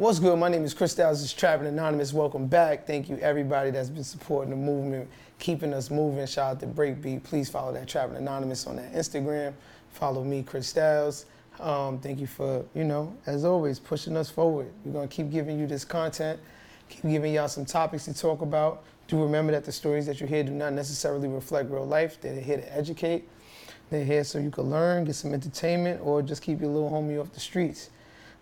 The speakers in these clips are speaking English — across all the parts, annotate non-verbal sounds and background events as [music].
What's good? My name is Chris Styles. Is Trapping Anonymous. Welcome back. Thank you everybody that's been supporting the movement, keeping us moving. Shout out to Breakbeat. Please follow that Trapping Anonymous on that Instagram. Follow me, Chris Styles. Um, thank you for, you know, as always, pushing us forward. We're gonna keep giving you this content, keep giving y'all some topics to talk about. Do remember that the stories that you hear do not necessarily reflect real life. They're here to educate. They're here so you can learn, get some entertainment, or just keep your little homie off the streets.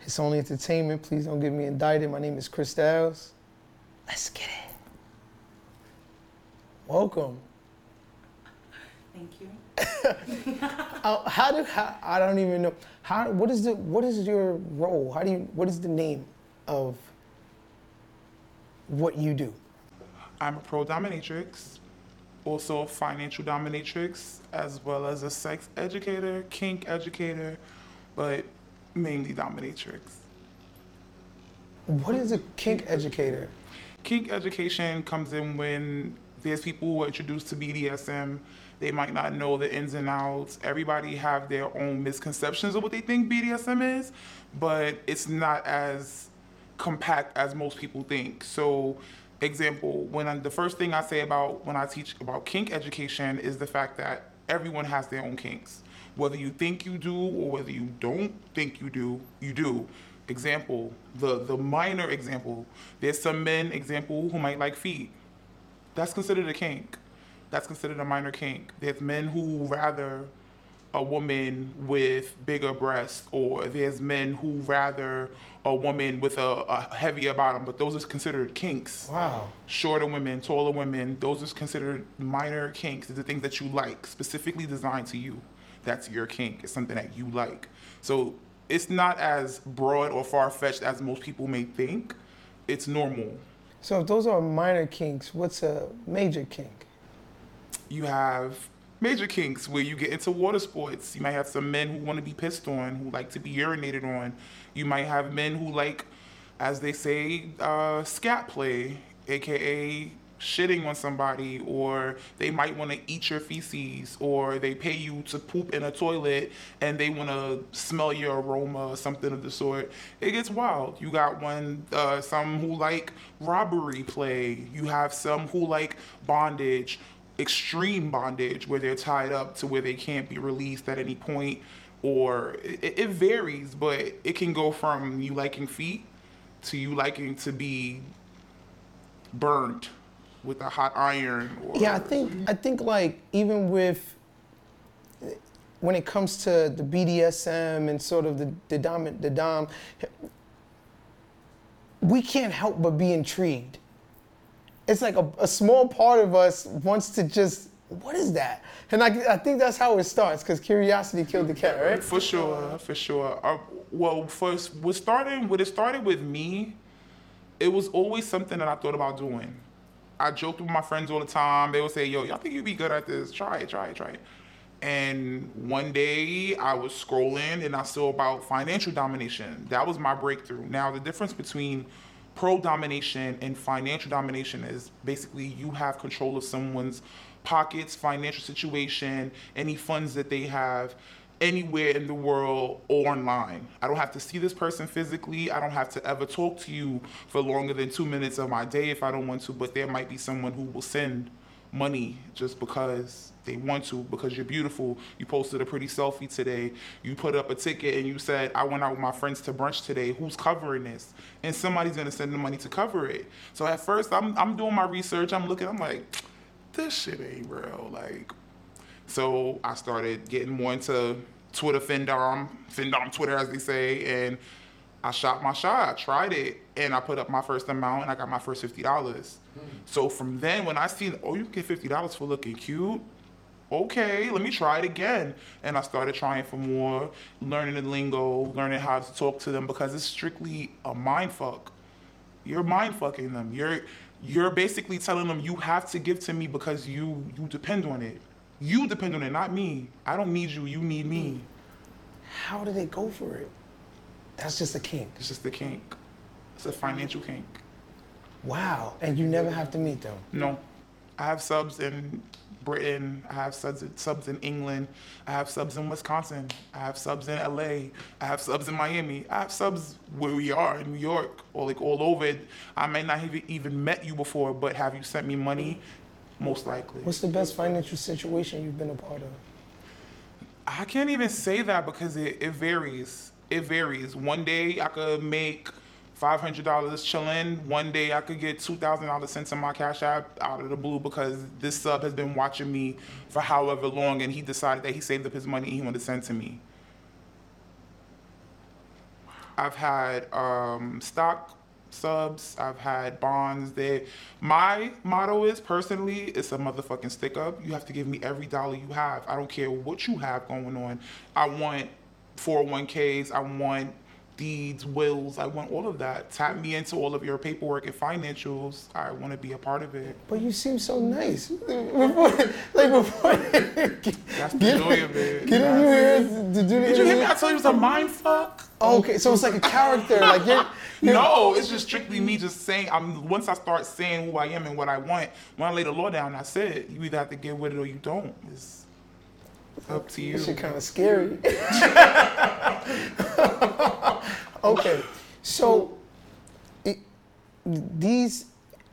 It's only entertainment. Please don't get me indicted. My name is Chris Styles. Let's get it. Welcome. Thank you. [laughs] Uh, how do how, I don't even know how what is the what is your role? How do you what is the name of what you do? I'm a pro dominatrix, also a financial dominatrix, as well as a sex educator, kink educator, but mainly dominatrix. What is a kink educator? Kink education comes in when there's people who are introduced to BDSM. They might not know the ins and outs. Everybody have their own misconceptions of what they think BDSM is, but it's not as compact as most people think. So, example, when I, the first thing I say about when I teach about kink education is the fact that everyone has their own kinks. Whether you think you do or whether you don't think you do, you do. Example, the the minor example. There's some men, example, who might like feet. That's considered a kink. That's considered a minor kink. There's men who rather a woman with bigger breasts, or there's men who rather a woman with a, a heavier bottom, but those are considered kinks. Wow. Shorter women, taller women, those are considered minor kinks. These are things that you like, specifically designed to you. That's your kink. It's something that you like. So it's not as broad or far fetched as most people may think. It's normal. So if those are minor kinks, what's a major kink? You have major kinks where you get into water sports. You might have some men who want to be pissed on, who like to be urinated on. You might have men who like, as they say, uh, scat play, aka shitting on somebody, or they might want to eat your feces, or they pay you to poop in a toilet and they want to smell your aroma or something of the sort. It gets wild. You got one, uh, some who like robbery play. You have some who like bondage, extreme bondage, where they're tied up to where they can't be released at any point. Or it, it varies, but it can go from you liking feet to you liking to be burnt with a hot iron. Or, Yeah, I think I think like even with when it comes to the BDSM and sort of the the dom the dom, we can't help but be intrigued. It's like a, a small part of us wants to just what is that? And I, I think that's how it starts because curiosity killed the cat, right? For sure, for sure. Uh, well, first, what started, what it started with me, it was always something that I thought about doing. I joked with my friends all the time. They would say, "Yo, y'all think you'd be good at this? Try it, try it, try it." And one day I was scrolling and I saw about financial domination. That was my breakthrough. Now the difference between pro domination and financial domination is basically you have control of someone's pockets, financial situation, any funds that they have anywhere in the world or online. I don't have to see this person physically. I don't have to ever talk to you for longer than two minutes of my day if I don't want to, but there might be someone who will send money just because they want to, because you're beautiful. You posted a pretty selfie today. You put up a ticket and you said, I went out with my friends to brunch today. Who's covering this? And somebody's gonna send the money to cover it. So at first, I'm, I'm doing my research. I'm looking, I'm like, this shit ain't real. Like, so I started getting more into Twitter Findom, Findom Twitter as they say, and I shot my shot. I tried it, and I put up my first amount, and I got my first fifty dollars. So from then, when I seen, oh, you can get fifty dollars for looking cute. Okay, let me try it again. And I started trying for more, learning the lingo, learning how to talk to them because it's strictly a mind fuck. You're mind fucking them. You're you're basically telling them you have to give to me because you you depend on it. You depend on it, not me. I don't need you. You need me. How do they go for it? That's just a kink. It's just the kink. It's a financial kink. Wow. And you never have to meet them. No, I have subs in Britain. I have subs subs in England. I have subs in Wisconsin. I have subs in LA. I have subs in Miami. I have subs where we are in New York or like all over. I may not have even met you before, but have you sent me money? Most likely. What's the best financial situation you've been a part of? I can't even say that because it, it varies. It varies. One day I could make five hundred dollars chilling. One day I could get two thousand dollars sent to my cash app out of the blue because this sub has been watching me for however long, and he decided that he saved up his money and he wanted to send to me. I've had um, stock subs. I've had bonds. They, my motto is personally, it's a motherfucking stick up. You have to give me every dollar you have. I don't care what you have going on. I want 401ks. I want deeds, wills. I want all of that. Tap me into all of your paperwork and financials. I want to be a part of it. But you seem so nice. [laughs] Before, like before. [laughs] That's the joy of it. Getting you here to do the Did you hear me? I told you it was a mind fuck. Oh, okay, so it's like a character. Like you're, you're No, it's just strictly me just saying. I'm once I start saying who I am and what I want. When I lay the law down, that's it. You either have to get with it or you don't. It's up to you. This shit kind of scary. [laughs] okay, so it, these,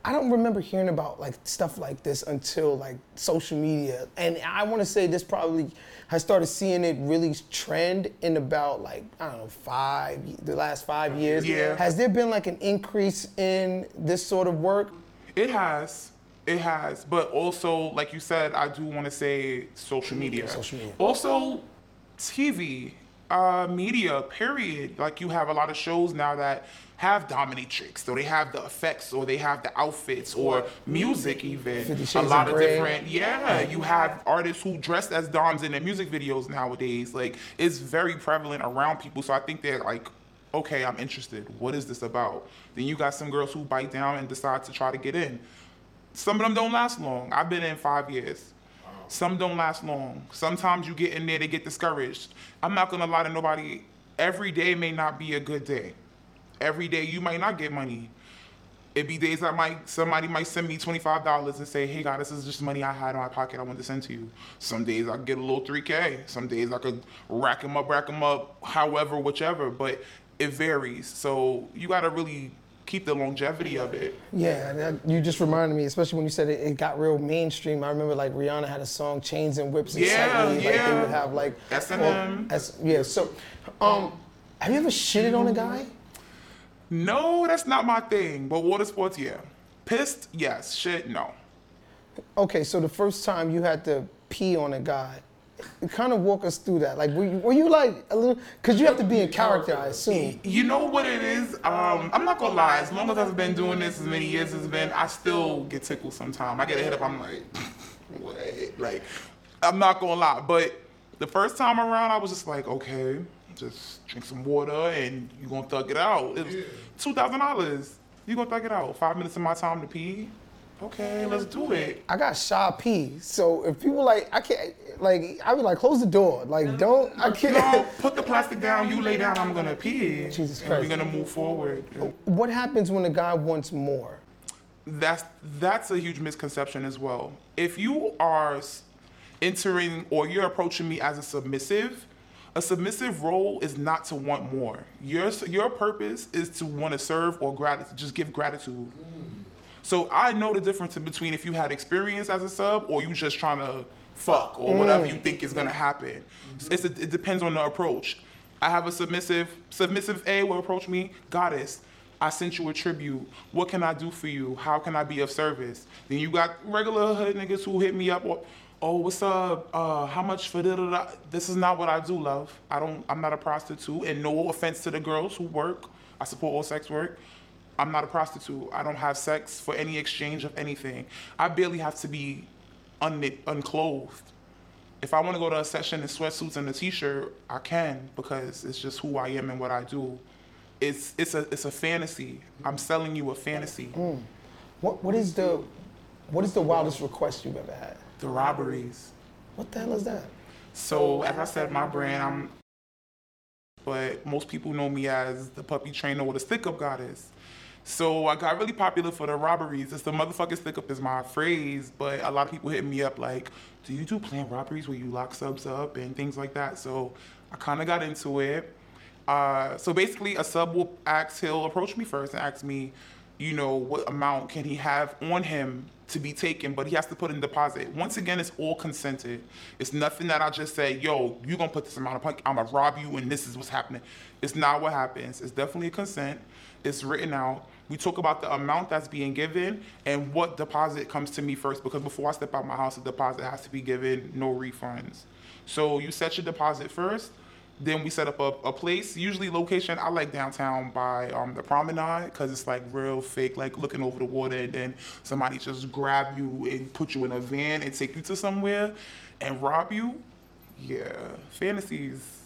I don't remember hearing about like stuff like this until like social media, and I want to say this probably I started seeing it really trend in about like I don't know five, the last five years. Yeah. Has there been like an increase in this sort of work? It has. It has. But also, like you said, I do want to say social media. Social media. Also, TV, uh, media, period. Like you have a lot of shows now that have dominatrix, or they have the effects, or they have the outfits, or music even. A lot of of Grey. different. Yeah, you have artists who dress as doms in their music videos nowadays. Like it's very prevalent around people. So I think they're like, okay, I'm interested. What is this about? Then you got some girls who bite down and decide to try to get in. Some of them don't last long. I've been in five years. Some don't last long. Sometimes you get in there, they get discouraged. I'm not gonna lie to nobody. Every day may not be a good day. Every day you might not get money. It'd be days I might somebody might send me twenty five dollars and say, "Hey, God, this is just money I had in my pocket. I want to send to you." Some days I get a little three k. Some days I could rack them up, rack them up, however, whichever. But it varies. So you gotta really keep the longevity of it. Yeah, that, you just reminded me, especially when you said it, it got real mainstream. I remember like Rihanna had a song "Chains and Whips." And Yeah, Like they would have like S&M. S- yeah. So, um, have you ever shitted on a guy? No, that's not my thing. But water sports, yeah. Pissed, yes. Shit, no. Okay, so the first time you had to pee on a guy, kind of walk us through that. Like, were you, were you like a little? Because you have to be in character, I assume. You know what it is? Um, I'm not gonna lie. As long as I've been doing this as many years as it's been, I still get tickled sometimes. I get a hit up. I'm like, [laughs] what? Like, I'm not gonna lie. But the first time around, I was just like, okay, just drink some water and you gonna thug it out. It was two thousand dollars. You gonna thug it out? Five minutes of my time to pee. Okay, let's do it. I got shy pee, so if people like, I can't, like, I be like, close the door, like, don't, I can't. No, [laughs] put the plastic down. You lay down. I'm gonna pee. Jesus Christ. We're gonna move forward. What happens when a guy wants more? That's that's a huge misconception as well. If you are entering or you're approaching me as a submissive, a submissive role is not to want more. Your your purpose is to want to serve or grat- just give gratitude. So I know the difference in between if you had experience as a sub or you just trying to fuck or whatever you think is gonna happen. It's a, it depends on the approach. I have a submissive submissive A will approach me, goddess. I sent you a tribute. What can I do for you? How can I be of service? Then you got regular hood niggas who hit me up. Or, oh, what's up? Uh, how much for da da da? This is not what I do, love. I don't. I'm not a prostitute. And no offense to the girls who work. I support all sex work. I'm not a prostitute. I don't have sex for any exchange of anything. I barely have to be un- unclothed. If I want to go to a session in sweatsuits and a t-shirt, I can because it's just who I am and what I do. It's it's a it's a fantasy. I'm selling you a fantasy. Mm. What what is the what is the wildest request you've ever had? The robberies. What the hell is that? So as I said, my brand, I'm. But most people know me as the puppy trainer or the stick up goddess. So I got really popular for the robberies. It's the motherfucking stick up is my phrase, but a lot of people hit me up like, "Do you do planned robberies where you lock subs up and things like that?" So I kind of got into it. Uh, so basically, a sub will ask, he'll approach me first and ask me, you know, what amount can he have on him to be taken, but he has to put in deposit. Once again, it's all consented. It's nothing that I just say, yo, you're gonna put this amount of money, I'm gonna rob you and this is what's happening. It's not what happens. It's definitely a consent. It's written out. We talk about the amount that's being given and what deposit comes to me first because before I step out my house, the deposit has to be given, no refunds. So you set your deposit first. Then we set up a, a place, usually location. I like downtown by um, the promenade because it's like real fake, like looking over the water, and then somebody just grab you and put you in a van and take you to somewhere and rob you. Yeah, fantasies.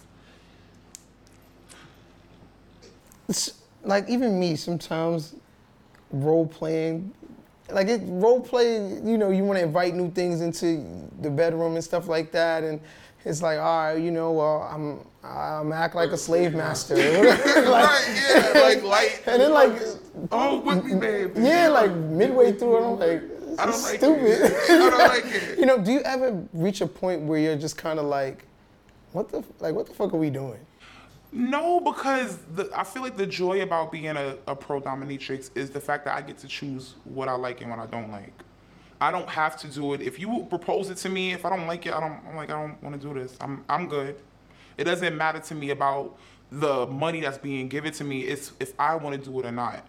Like even me sometimes role playing like it role play you know you want to invite new things into the bedroom and stuff like that and it's like all right you know well i'm i'm act like a slave master [laughs] [laughs] like, right, yeah, like light. and then like Oh, with me, babe. yeah like midway through it i'm like I don't like stupid it. [laughs] I don't like it. you know do you ever reach a point where you're just kind of like what the like what the fuck are we doing No, because the, I feel like the joy about being a, a pro dominatrix is the fact that I get to choose what I like and what I don't like. I don't have to do it. If you propose it to me, if I don't like it, I don't. I'm like I don't want to do this. I'm I'm good. It doesn't matter to me about the money that's being given to me. It's if I want to do it or not.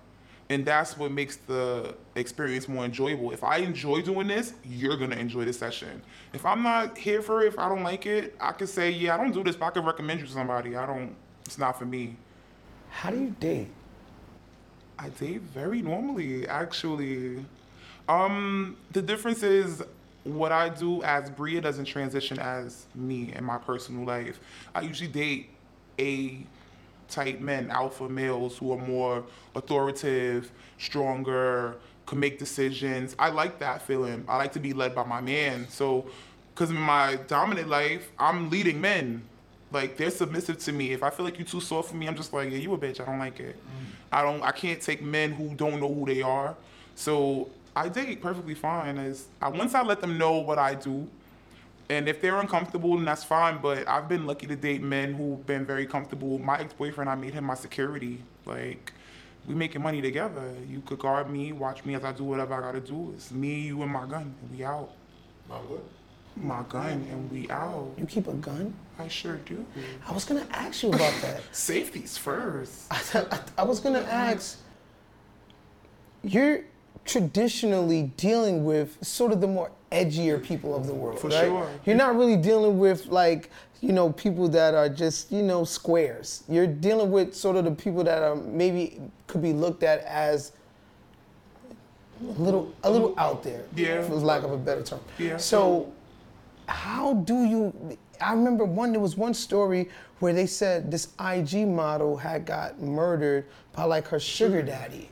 And that's what makes the experience more enjoyable. If I enjoy doing this, you're gonna enjoy the session. If I'm not here for it, if I don't like it, I can say, yeah, I don't do this, but I can recommend you to somebody. I don't. It's not for me. how do you date I date very normally, actually. Um, the difference is what I do as Bria doesn't transition as me in my personal life. I usually date A type men, alpha males who are more authoritative, stronger, can make decisions. I like that feeling. I like to be led by my man. So, because in my dominant life, I'm leading men. Like they're submissive to me. If I feel like you're too soft for me, I'm just like, yeah, you a bitch. I don't like it. Mm. I don't. I can't take men who don't know who they are. So I date perfectly fine. As I, once I let them know what I do, and if they're uncomfortable, then that's fine. But I've been lucky to date men who've been very comfortable. My ex-boyfriend, I made him my security. Like we making money together. You could guard me, watch me as I do whatever I gotta do. It's me, you, and my gun, we out. My what? My gun, and we out. you keep a gun I sure do. i was gonna ask you about that [laughs] Safety's first. I, I was gonna ask. You're traditionally dealing with sort of the more edgier people of the world, For right? sure. You're not really dealing with like you know people that are just you know squares. You're dealing with sort of the people that are maybe could be looked at as a little a little out there, Yeah. for lack of a better term. Yeah. So how do you i remember one there was one story where they said this ig model had got murdered by like her sugar daddy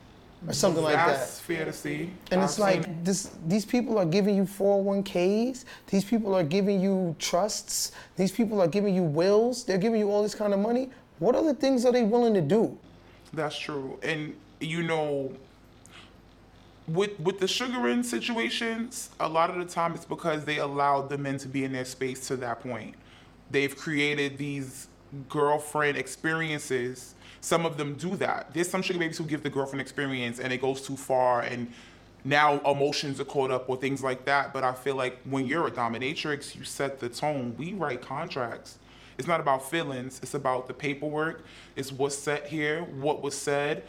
or something like that. That's fair to see. and I've it's like it. this these people are giving you 401ks these people are giving you trusts these people are giving you wills they're giving you all this kind of money what other things are they willing to do That's true. And you know, with with the sugaring situations, a lot of the time it's because they allowed the men to be in their space to that point. They've created these girlfriend experiences. Some of them do that. There's some sugar babies who give the girlfriend experience and it goes too far and now emotions are caught up or things like that. But I feel like when you're a dominatrix, you set the tone. We write contracts. It's not about feelings. It's about the paperwork. It's what's set here, what was said.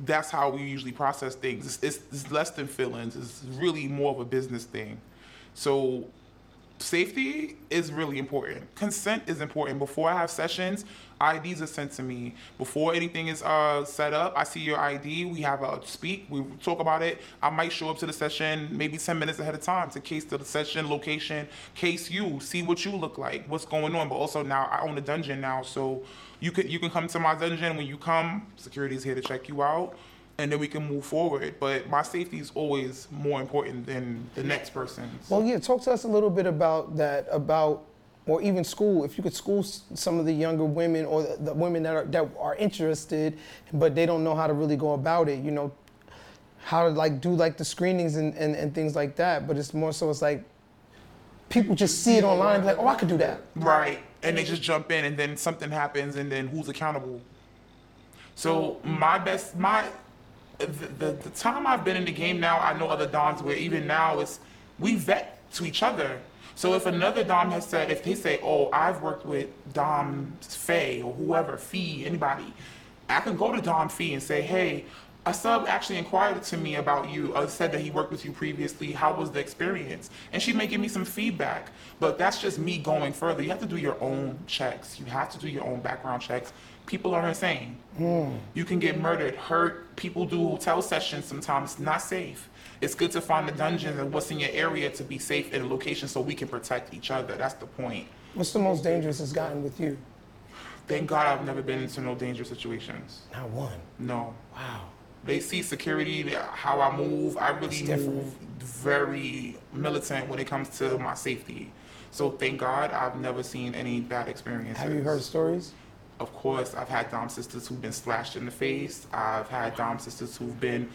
That's how we usually process things. It's, it's, it's less than feelings. It's really more of a business thing. So safety is really important. Consent is important. Before I have sessions, IDs are sent to me. Before anything is uh, set up, I see your ID. We have a speak. We talk about it. I might show up to the session maybe 10 minutes ahead of time to case the session location, case you, see what you look like, what's going on. But also now I own a dungeon now, so you can you can come to my dungeon. When you come, security is here to check you out and then we can move forward. But my safety is always more important than the next person's. Well, yeah, talk to us a little bit about that, about, or even school. If you could school some of the younger women or the, the women that are that are interested, but they don't know how to really go about it. You know, how to like do like the screenings and, and, and things like that. But it's more so it's like people just see it online, like, oh, I could do that. Right. And they just jump in and then something happens and then who's accountable? So my best my the, the, the time I've been in the game now, I know other Doms where even now it's we vet to each other. So if another Dom has said, if they say, oh, I've worked with Dom Faye or whoever, Fee, anybody, I can go to Dom Fee and say, hey, a sub actually inquired to me about you, uh, said that he worked with you previously. How was the experience? And she may give me some feedback. But that's just me going further. You have to do your own checks. You have to do your own background checks. People are insane. You can get murdered, hurt. People do hotel sessions sometimes. It's not safe. It's good to find the dungeons and what's in your area to be safe in a location so we can protect each other. That's the point. What's the most dangerous it's gotten with you? Thank God I've never been into no dangerous situations. Not one. No. Wow. They see security, how I move. I really move very militant when it comes to my safety. So thank God I've never seen any bad experiences. Have you heard stories? Of course, I've had Dom sisters who've been slashed in the face. I've had Dom sisters who've been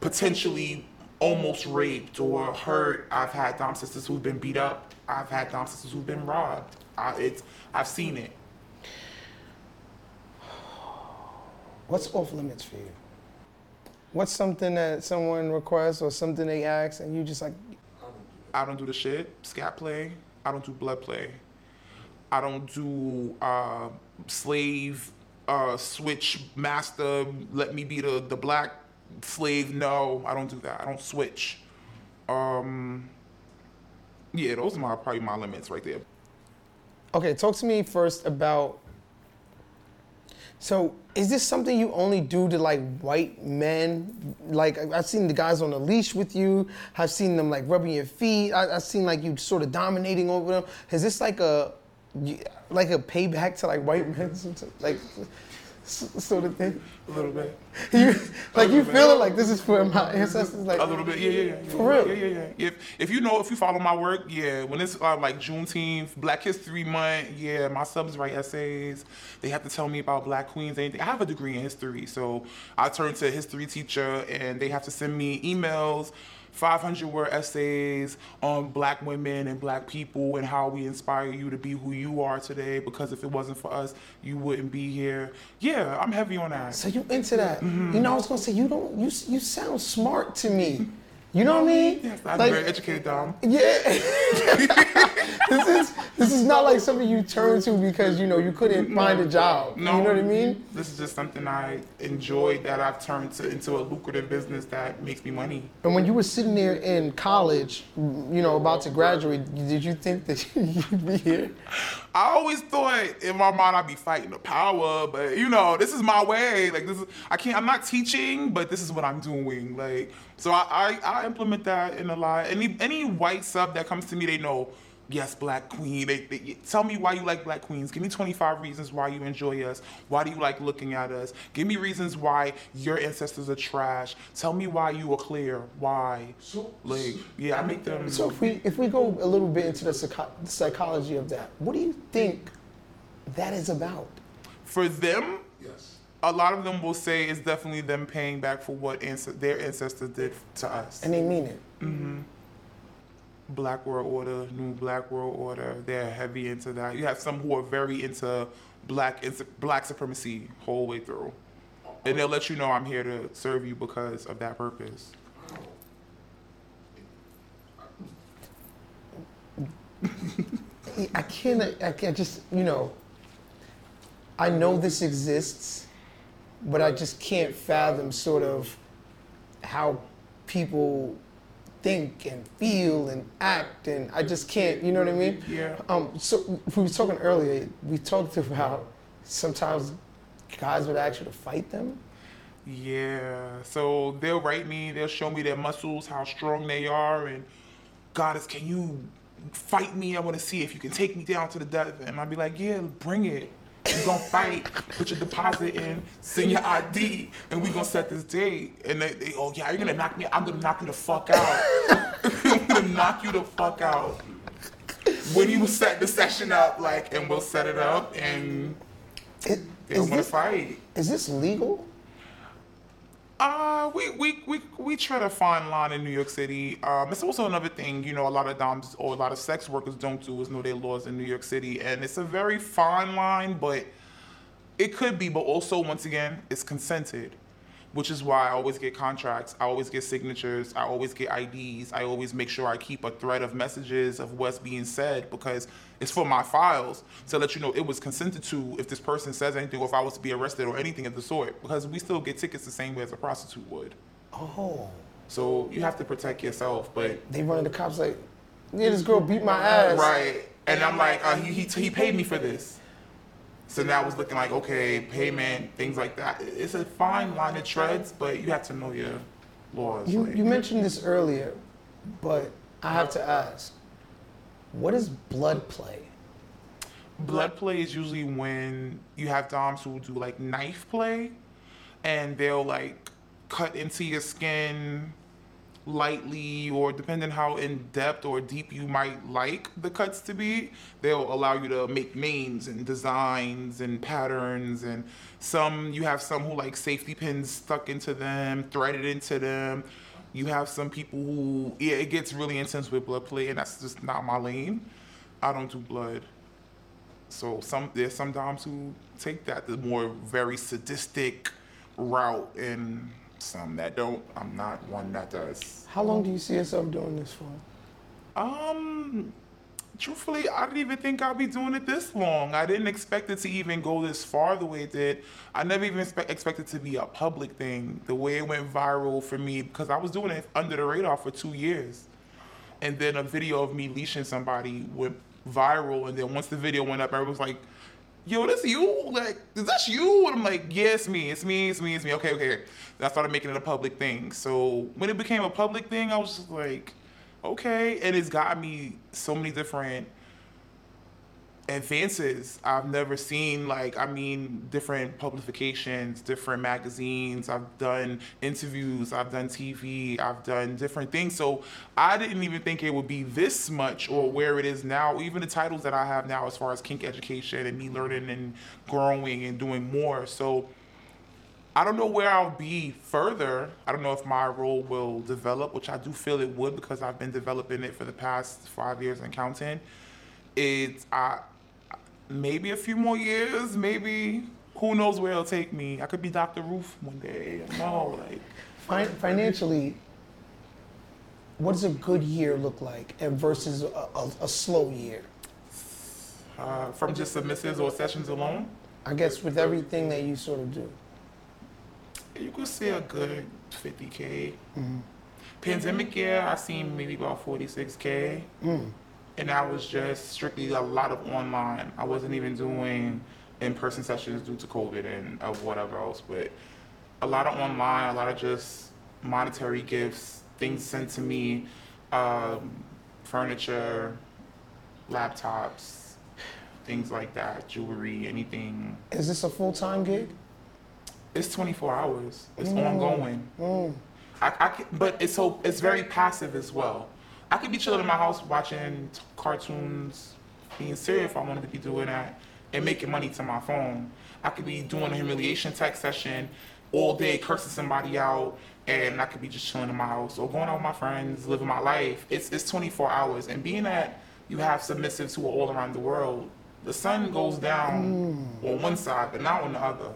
potentially almost raped or hurt. I've had Dom sisters who've been beat up. I've had Dom sisters who've been robbed. I, it's, I've seen it. What's off limits for you? What's something that someone requests or something they ask and you just like, I don't do the shit, scat play. I don't do blood play. I don't do uh, slave, uh, switch, master, let me be the, the black slave. No, I don't do that. I don't switch. Um, yeah, those are my probably my limits right there. okay, talk to me first about. So, is this something you only do to like white men? Like, I've seen the guys on a leash with you. I've seen them like rubbing your feet. I, I've seen like you sort of dominating over them. Is this like a, like a payback to like white men, like, sort of thing? A little bit. You, like you feel it like this is for my ancestors, like A little bit, yeah, yeah, yeah. yeah. For real? Yeah, yeah, yeah. If if you know, if you follow my work, yeah. When it's uh, like Juneteenth, Black History Month, yeah, my subs write essays. They have to tell me about Black queens, anything. I have a degree in history, so I turn to a history teacher, and they have to send me emails. 500 word essays on black women and black people and how we inspire you to be who you are today because if it wasn't for us you wouldn't be here yeah i'm heavy on that So you into that? Mm-hmm. You know, I was gonna say you don't. You you sound smart to me. You know what I mean? yes, i'm Like- very educated dom Yeah. [laughs] this is this is not like something you turn to because you know you couldn't find a job. No, You know what I mean? This is just something I enjoyed that I've turned to, into a lucrative business that makes me money. And when you were sitting there in college, you know, about to graduate, did you think that [laughs] you'd be here? I always thought in my mind I'd be fighting the power, but you know, this is my way. Like this is I can't I'm not teaching, but this is what I'm doing. Like so I I, I implement that in a lot. Any any white sub that comes to me, they know Yes, Black Queen. They, they, tell me why you like Black Queens. Give me 25 reasons why you enjoy us. Why do you like looking at us? Give me reasons why your ancestors are trash. Tell me why you are clear. Why? Like, yeah, I make them. So if we if we go a little bit into the psycho- psychology of that, what do you think that is about? For them, a lot of them will say it's definitely them paying back for what their ancestors did to us. And they mean it. Mm-hmm. Black World Order, New Black World Order. They're heavy into that. You have some who are very into black black supremacy whole way through, and they'll let you know I'm here to serve you because of that purpose. I can't. I, I just you know. I know this exists but I just can't fathom sort of how people think and feel and act, and I just can't. You know what I mean? Yeah. Um. So we were talking earlier. We talked about sometimes guys would ask you to fight them. Yeah. So they'll write me, they'll show me their muscles, how strong they are, and Goddess, can you fight me? I want to see if you can take me down to the death. And I'd be like, yeah, bring it. We gonna fight, put your deposit in, send your ID, and we gonna set this date. And they, they oh yeah, you're gonna knock me. I'm gonna knock you the fuck out. [laughs] I'm gonna knock you the fuck out. When you set the session up, like, and we'll set it up, and It, they want to fight. is this legal? Uh, we, we, we, we try to fine line in New York City. Um, it's also another thing, you know, a lot of doms or a lot of sex workers don't do is know their laws in New York City. And it's a very fine line, but it could be, but also, once again, it's consented, which is why I always get contracts. I always get signatures. I always get IDs. I always make sure I keep a thread of messages of what's being said because it's for my files to let you know it was consented to if this person says anything or if I was to be arrested or anything of the sort because we still get tickets the same way as a prostitute would. Oh, So you have to protect yourself, but they run the cops like, yeah, this girl beat my ass. right. And I'm like, uh, he, he he paid me for this. So now it's looking like okay, payment, things like that. It's a fine line of treads, but you have to know your laws. You like- you mentioned this earlier, but I have to ask, what is blood play? Blood play is usually when you have doms who do like knife play, and they'll like cut into your skin lightly, or depending how in depth or deep you might like the cuts to be, they'll allow you to make names and designs and patterns. And some you have some who like safety pins stuck into them, threaded into them. You have some people who yeah, it gets really intense with blood play, and that's just not my lane. I don't do blood. So some there's some doms who take that the more very sadistic route, and some that don't. I'm not one that does. How long do you see yourself doing this for? Um, truthfully, I didn't even think I'd be doing it this long. I didn't expect it to even go this far the way it did. I never even expect, expected to be a public thing. The way it went viral for me because I was doing it under the radar for two years, and then a video of me leashing somebody went viral, and then once the video went up, everyone was like. Yo, this you? Like, is this you? And I'm like, yeah, it's me, it's me, it's me, it's me. Okay, okay. I started making it a public thing. So when it became a public thing, I was just like, okay. And it's got me so many different advances I've never seen. Like, I mean, different publications, different magazines. I've done interviews, I've done TV, I've done different things. So I didn't even think it would be this much or where it is now. Even the titles that I have now, as far as kink education and me learning and growing and doing more. So I don't know where I'll be further. I don't know if my role will develop, which I do feel it would because I've been developing it for the past five years and counting. It's I maybe a few more years, maybe who knows where it'll take me. I could be Dr. Ruth one day. I like Fin- financially, what does a good year look like and versus a, a, a slow year? uh, from just submissives or sessions alone. I guess with everything that you sort of do. You could see a good 50k. Mm-hmm. Pandemic year, I seen maybe about 46k, mm. and that was just strictly a lot of online. I wasn't even doing in-person sessions due to COVID and of whatever else, but a lot of online, a lot of just monetary gifts, things sent to me, um, furniture, laptops, things like that, jewelry, anything. Is this a full time gig? It's 24 hours. It's mm. ongoing. Mm. I, I can, but it's so it's very passive as well. I could be chilling in my house watching t- cartoons, being serious if I wanted to be doing that, and making money to my phone. I could be doing a humiliation text session all day, cursing somebody out, and I could be just chilling in my house or going out with my friends, living my life. It's it's 24 hours, and being that you have submissives who are all around the world, the sun goes down on one side, but not on the other.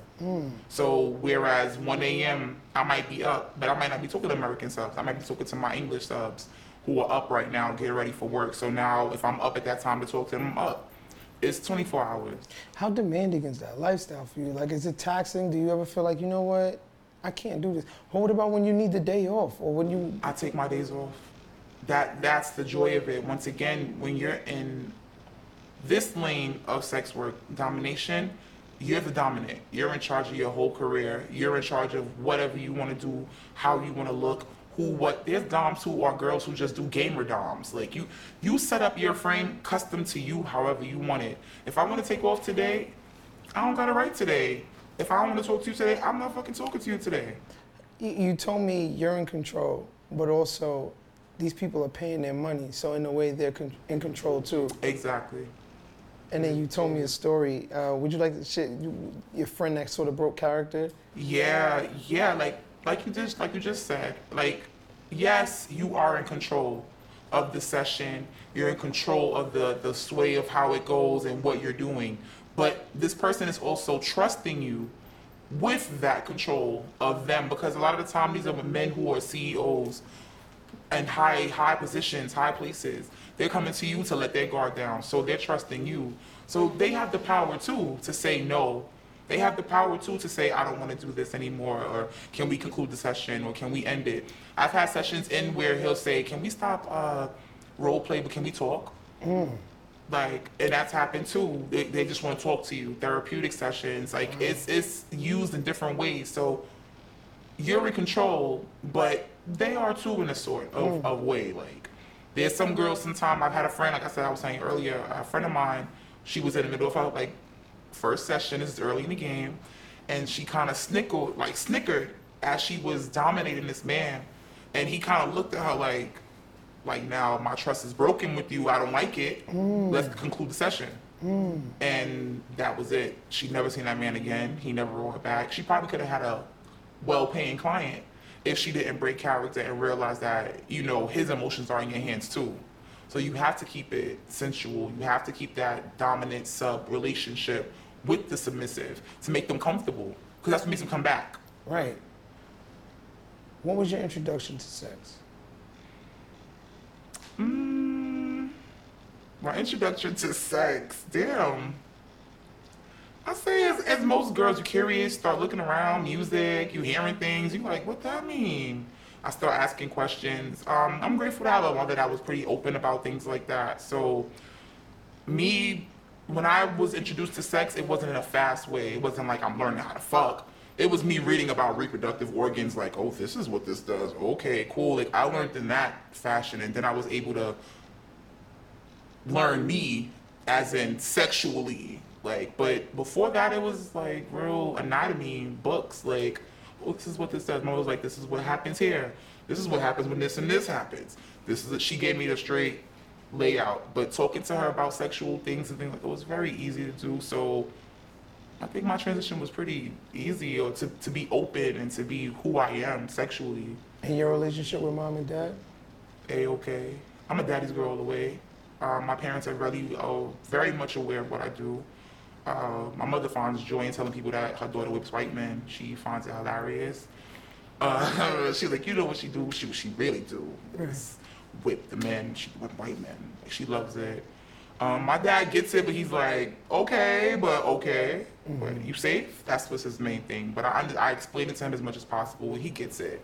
So whereas 1 a.m. I might be up, but I might not be talking to American subs. I might be talking to my English subs. who are up right now getting ready for work. So now if I'm up at that time to talk to them, I'm up. It's 24 hours. How demanding is that lifestyle for you? Like, is it taxing? Do you ever feel like, you know what, I can't do this? Or what about when you need the day off, or when you? I take my days off. That that's the joy of it. Once again, when you're in this lane of sex work domination, you're the dominant. You're in charge of your whole career. You're in charge of whatever you want to do, how you want to look, who what. There's doms who are girls who just do gamer doms. Like you, you set up your frame custom to you, however you want it. If I want to take off today, I don't got a right today. If I don't want to talk to you today, I'm not fucking talking to you today. You you told me you're in control, but also these people are paying their money, so in a way they're con- in control too. Exactly. And then you told me a story. Uh, would you like to share you, your friend that sort of broke character? Yeah, yeah, like like you just like you just said, like yes, you are in control of the session. You're in control of the the sway of how it goes and what you're doing. But this person is also trusting you with that control of them because a lot of the time these are men who are CEOs and high high positions, high places. They're coming to you to let their guard down. So they're trusting you. So they have the power too to say no. They have the power too to say I don't want to do this anymore or can we conclude the session or can we end it? I've had sessions in where he'll say, "Can we stop uh, role play but can we talk?" Mm. Like and that's happened too. They, they just want to talk to you. Therapeutic sessions, like mm. it's it's used in different ways. So you're in control, but they are too in a sort of, mm. of way. Like there's some girls. Sometimes I've had a friend, like I said, I was saying earlier, a friend of mine. She was in the middle of her like first session. This is early in the game, and she kind of snickered, like snickered, as she was dominating this man, and he kind of looked at her like, like now my trust is broken with you. I don't like it. Mm. Let's conclude the session. Mm. And that was it. She never seen that man again. He never wrote her back. She probably could have had a well-paying client if she didn't break character and realize that you know his emotions are in your hands too. So you have to keep it sensual. You have to keep that dominant sub relationship with the submissive to make them comfortable because that's what makes them come back. Right. What was your introduction to sex? Mm, my introduction to sex, damn. I say as, as most girls, you're curious, start looking around, music, you hearing things, you like, what that mean? I start asking questions. Um, I'm grateful to have a mother that was pretty open about things like that. So, me, when I was introduced to sex, it wasn't in a fast way. It wasn't like I'm learning how to fuck. It was me reading about reproductive organs, like, oh, this is what this does. Okay, cool. Like, I learned in that fashion, and then I was able to learn me as in sexually like but before that it was like real anatomy books like oh, this is what this does Mom was like this is what happens here this is what happens when this and this happens this is she gave me the straight layout but talking to her about sexual things and things like that was very easy to do so I think my transition was pretty easy or to, to be open and to be who I am sexually In your relationship with mom and dad? a-okay. I'm a daddy's girl all the way. Uh, my parents are really uh, very much aware of what I do. Uh, my mother finds joy in telling people that her daughter whips white men. She finds it hilarious. Uh, [laughs] she's like, you know what she do? She she really do is whip the men. She whip white men. Like, she loves it. Um, my dad gets it, but he's like, okay, but okay. But you safe? That's what's his main thing. But I, I explain it to him as much as possible. He gets it.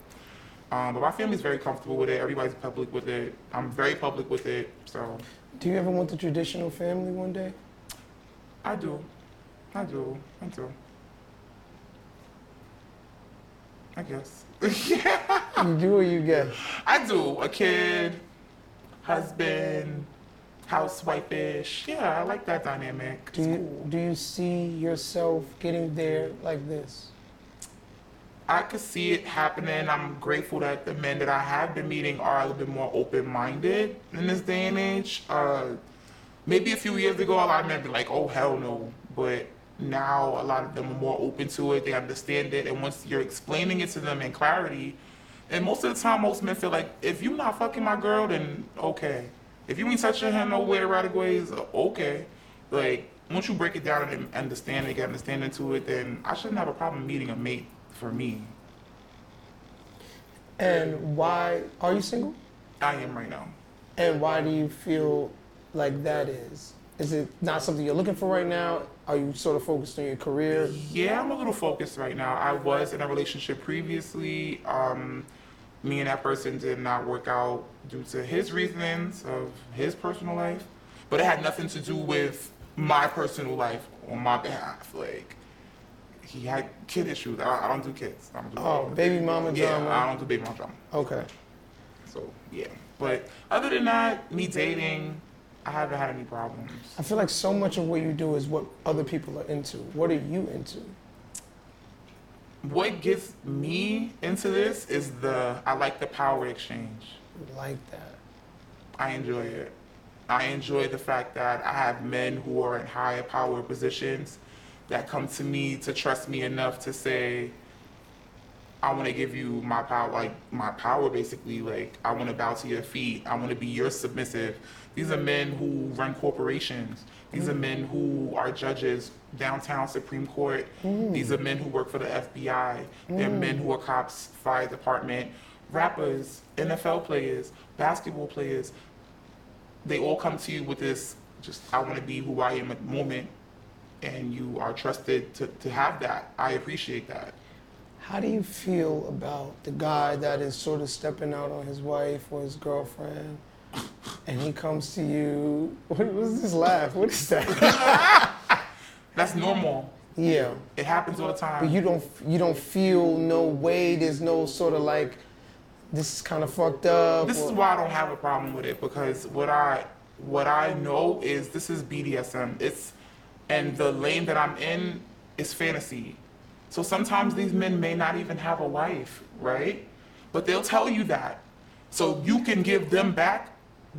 Um, but my family's very comfortable with it. Everybody's public with it. I'm very public with it. So Do you ever want the traditional family one day? I do. I do. I do. I guess. You do or you get? I do. A kid, husband, housewife-ish. Yeah, I like that dynamic. Do you, do you see yourself getting there like this? I could see it happening. I'm grateful that the men that I have been meeting are a little bit more open-minded in this day and age. Uh, maybe a few years ago, a lot of men be like, "Oh hell no," but now a lot of them are more open to it. They understand it, and once you're explaining it to them in clarity, and most of the time, most men feel like if you're not fucking my girl, then okay. If you ain't touching her no way right ways, okay. Like once you break it down and understand it, get understanding to it, then I shouldn't have a problem meeting a mate for me. And why are you single? I am right now. And why do you feel like that is? Is it not something you're looking for right now? Are you sort of focused on your career? Yeah, I'm a little focused right now. I was in a relationship previously. Um, me and that person did not work out due to his reasons of his personal life, but it had nothing to do with my personal life on my behalf. Like he had kid issues. I, I don't do kids. I don't do Oh, baby mama yeah, drama. I don't do baby mama drama. Okay. So yeah, but other than that, me dating, I haven't had any problems. I feel like so much of what you do is what other people are into. What are you into? What gets me into this is the I like the power exchange. Like that. I enjoy it. I enjoy the fact that I have men who are in higher power positions that come to me to trust me enough to say, I want to give you my power, like my power basically. Like, I want to bow to your feet. I want to be your submissive. These are men who run corporations. These are men who are judges downtown Supreme Court. Mm. These are men who work for the FBI. They're mm. men who are cops, fire department, rappers, NFL players, basketball players. They all come to you with this just, I want to be who I am at the moment. And you are trusted to, to have that. I appreciate that. How do you feel about the guy that is sort of stepping out on his wife or his girlfriend, and he comes to you? [laughs] What was this laugh? What is that? [laughs] That's normal. yeah, It happens all the time. but you don't you don't feel no way. There's no sort of like this is kind of fucked up. This is why I don't have a problem with it because what I what I know is this is BDSM. It's and the lane that I'm in is fantasy. So sometimes these men may not even have a wife, right? But they'll tell you that. So you can give them back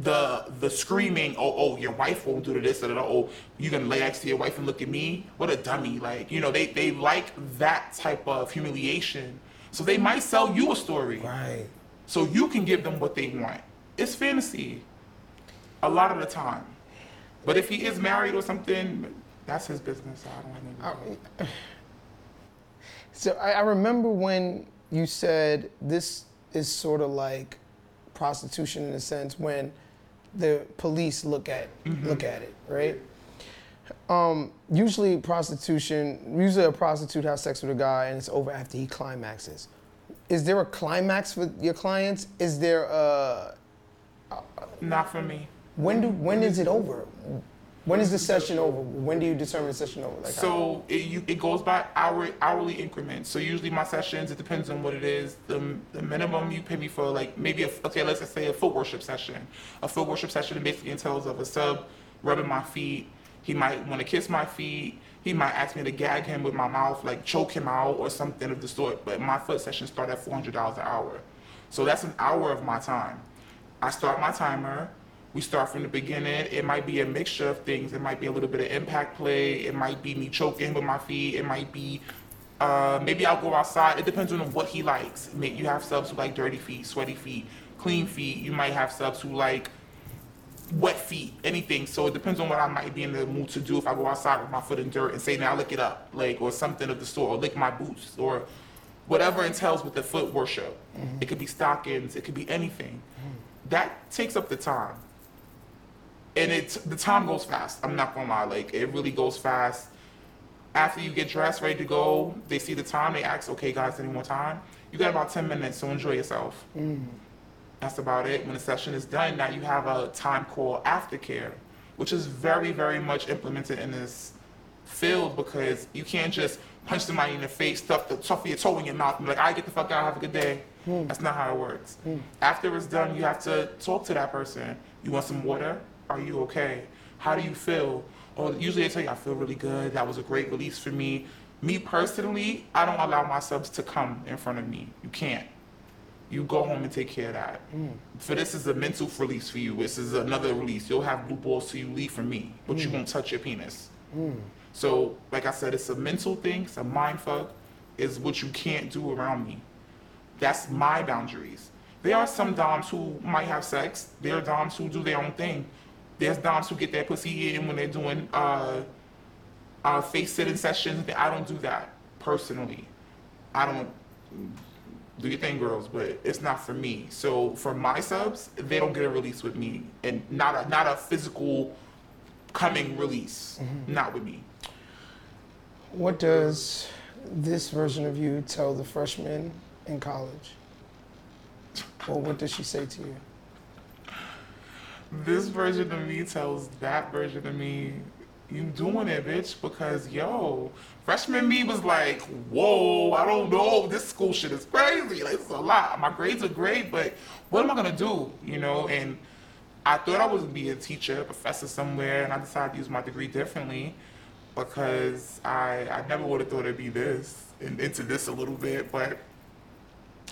the the screaming, oh, oh, your wife won't do this or oh, you gonna lay next to your wife and look at me? What a dummy. Like, you know, they, they like that type of humiliation. So they might sell you a story. right. So you can give them what they want. It's fantasy a lot of the time. But if he is married or something, that's his business. I don't anything to. So I, I remember when you said this is sort of like prostitution in a sense when the police look at mm-hmm. look at it, right? Um, usually prostitution, usually a prostitute has sex with a guy and it's over after he climaxes. Is there a climax for your clients? Is there a uh, Not for me. when do when mm-hmm. is it over? When is the session over? When do you determine the session over? Like So it, you, it goes by hour, hourly increments. So usually my sessions, it depends on what it is. The, the minimum you pay me for, like maybe a, okay, let's just say a foot worship session. A foot worship session basically entails of a sub rubbing my feet. He might want to kiss my feet. He might ask me to gag him with my mouth, like choke him out or something of the sort. But my foot sessions start at four hundred dollars an hour. So that's an hour of my time. I start my timer. We start from the beginning. It might be a mixture of things. It might be a little bit of impact play. It might be me choking with my feet. It might be uh, maybe I'll go outside. It depends on what he likes. You have subs who like dirty feet, sweaty feet, clean feet. You might have subs who like wet feet, anything. So it depends on what I might be in the mood to do. If I go outside with my foot in dirt and say, now lick it up, like, or something of the sort, or lick my boots, or whatever entails with the foot worship. It could be stockings, it could be anything. That takes up the time. And it's the time goes fast. I'm not gonna lie, like it really goes fast. After you get dressed, ready to go, they see the time, they ask, okay guys, any more time? You got about 10 minutes, so enjoy yourself. Mm. That's about it. When the session is done, now you have a time called aftercare, which is very, very much implemented in this field because you can't just punch somebody in the face, stuff the stuff your toe in your mouth, and be like, I get the fuck out, have a good day. Hmm. That's not how it works. Hmm. After it's done, you have to talk to that person. You want some water? Are you okay? How do you feel? Or usually they tell you, I feel really good. That was a great release for me. Me personally, I don't allow my subs to come in front of me. You can't. You go home and take care of that. Mm. For this is a mental release for you. This is another release. You'll have blue balls till you leave from me, but you mm. won't touch your penis. Mm. So, like I said, it's a mental thing. It's a mind fuck. Is what you can't do around me. That's my boundaries. There are some doms who might have sex. There are doms who do their own thing. There's doms who get their pussy in when they're doing uh, uh, face sitting sessions. But I don't do that personally. I don't. do your thing, girls, but it's not for me. So for my subs, they don't get a release with me, and not a not a physical coming release, not with me. What does this version of you tell the freshmen in college? Or what does she say to you? This version of me tells that version of me, you doing it, bitch, because yo, freshman me was like, whoa, I don't know, this school shit is crazy. Like, it's a lot. My grades are great, but what am I gonna do? You know, and I thought I was gonna be a teacher, a professor somewhere, and I decided to use my degree differently because I I never would have thought it'd be this and into this a little bit, but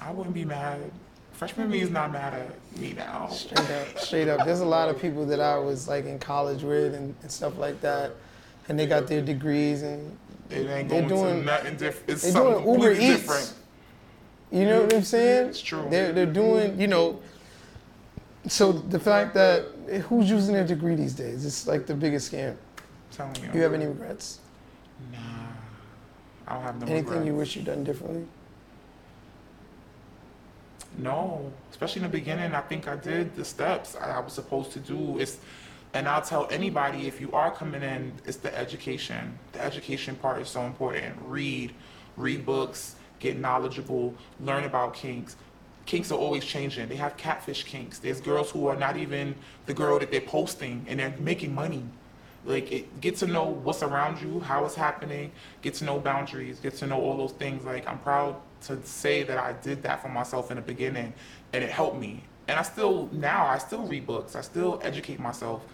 I wouldn't be mad. Freshman me is not mad at me now. Straight up, straight up. There's a lot of people that I was like in college with and, and stuff like that, and they got their degrees and It ain't They're going doing- to nothing different. It's they're something doing Uber Eats. different. You know what I'm saying? It's true. They're, they're doing, you know. So the fact that who's using their degree these days? It's like the biggest scam. I'm telling you. You have any regrets? Nah, I don't have no regrets. Anything you wish you'd done differently? No, especially in the beginning, I think I did the steps I, was supposed to do. It's, and I'll tell anybody if you are coming in, it's the education. The education part is so important. Read, read books, get knowledgeable, learn about kinks. Kinks are always changing. They have catfish kinks. There's girls who are not even the girl that they're posting, and they're making money. Like, it, get to know what's around you, how it's happening, get to know boundaries, get to know all those things. Like, I'm proud to say that I did that for myself in the beginning, and it helped me. And I still, now, I still read books, I still educate myself.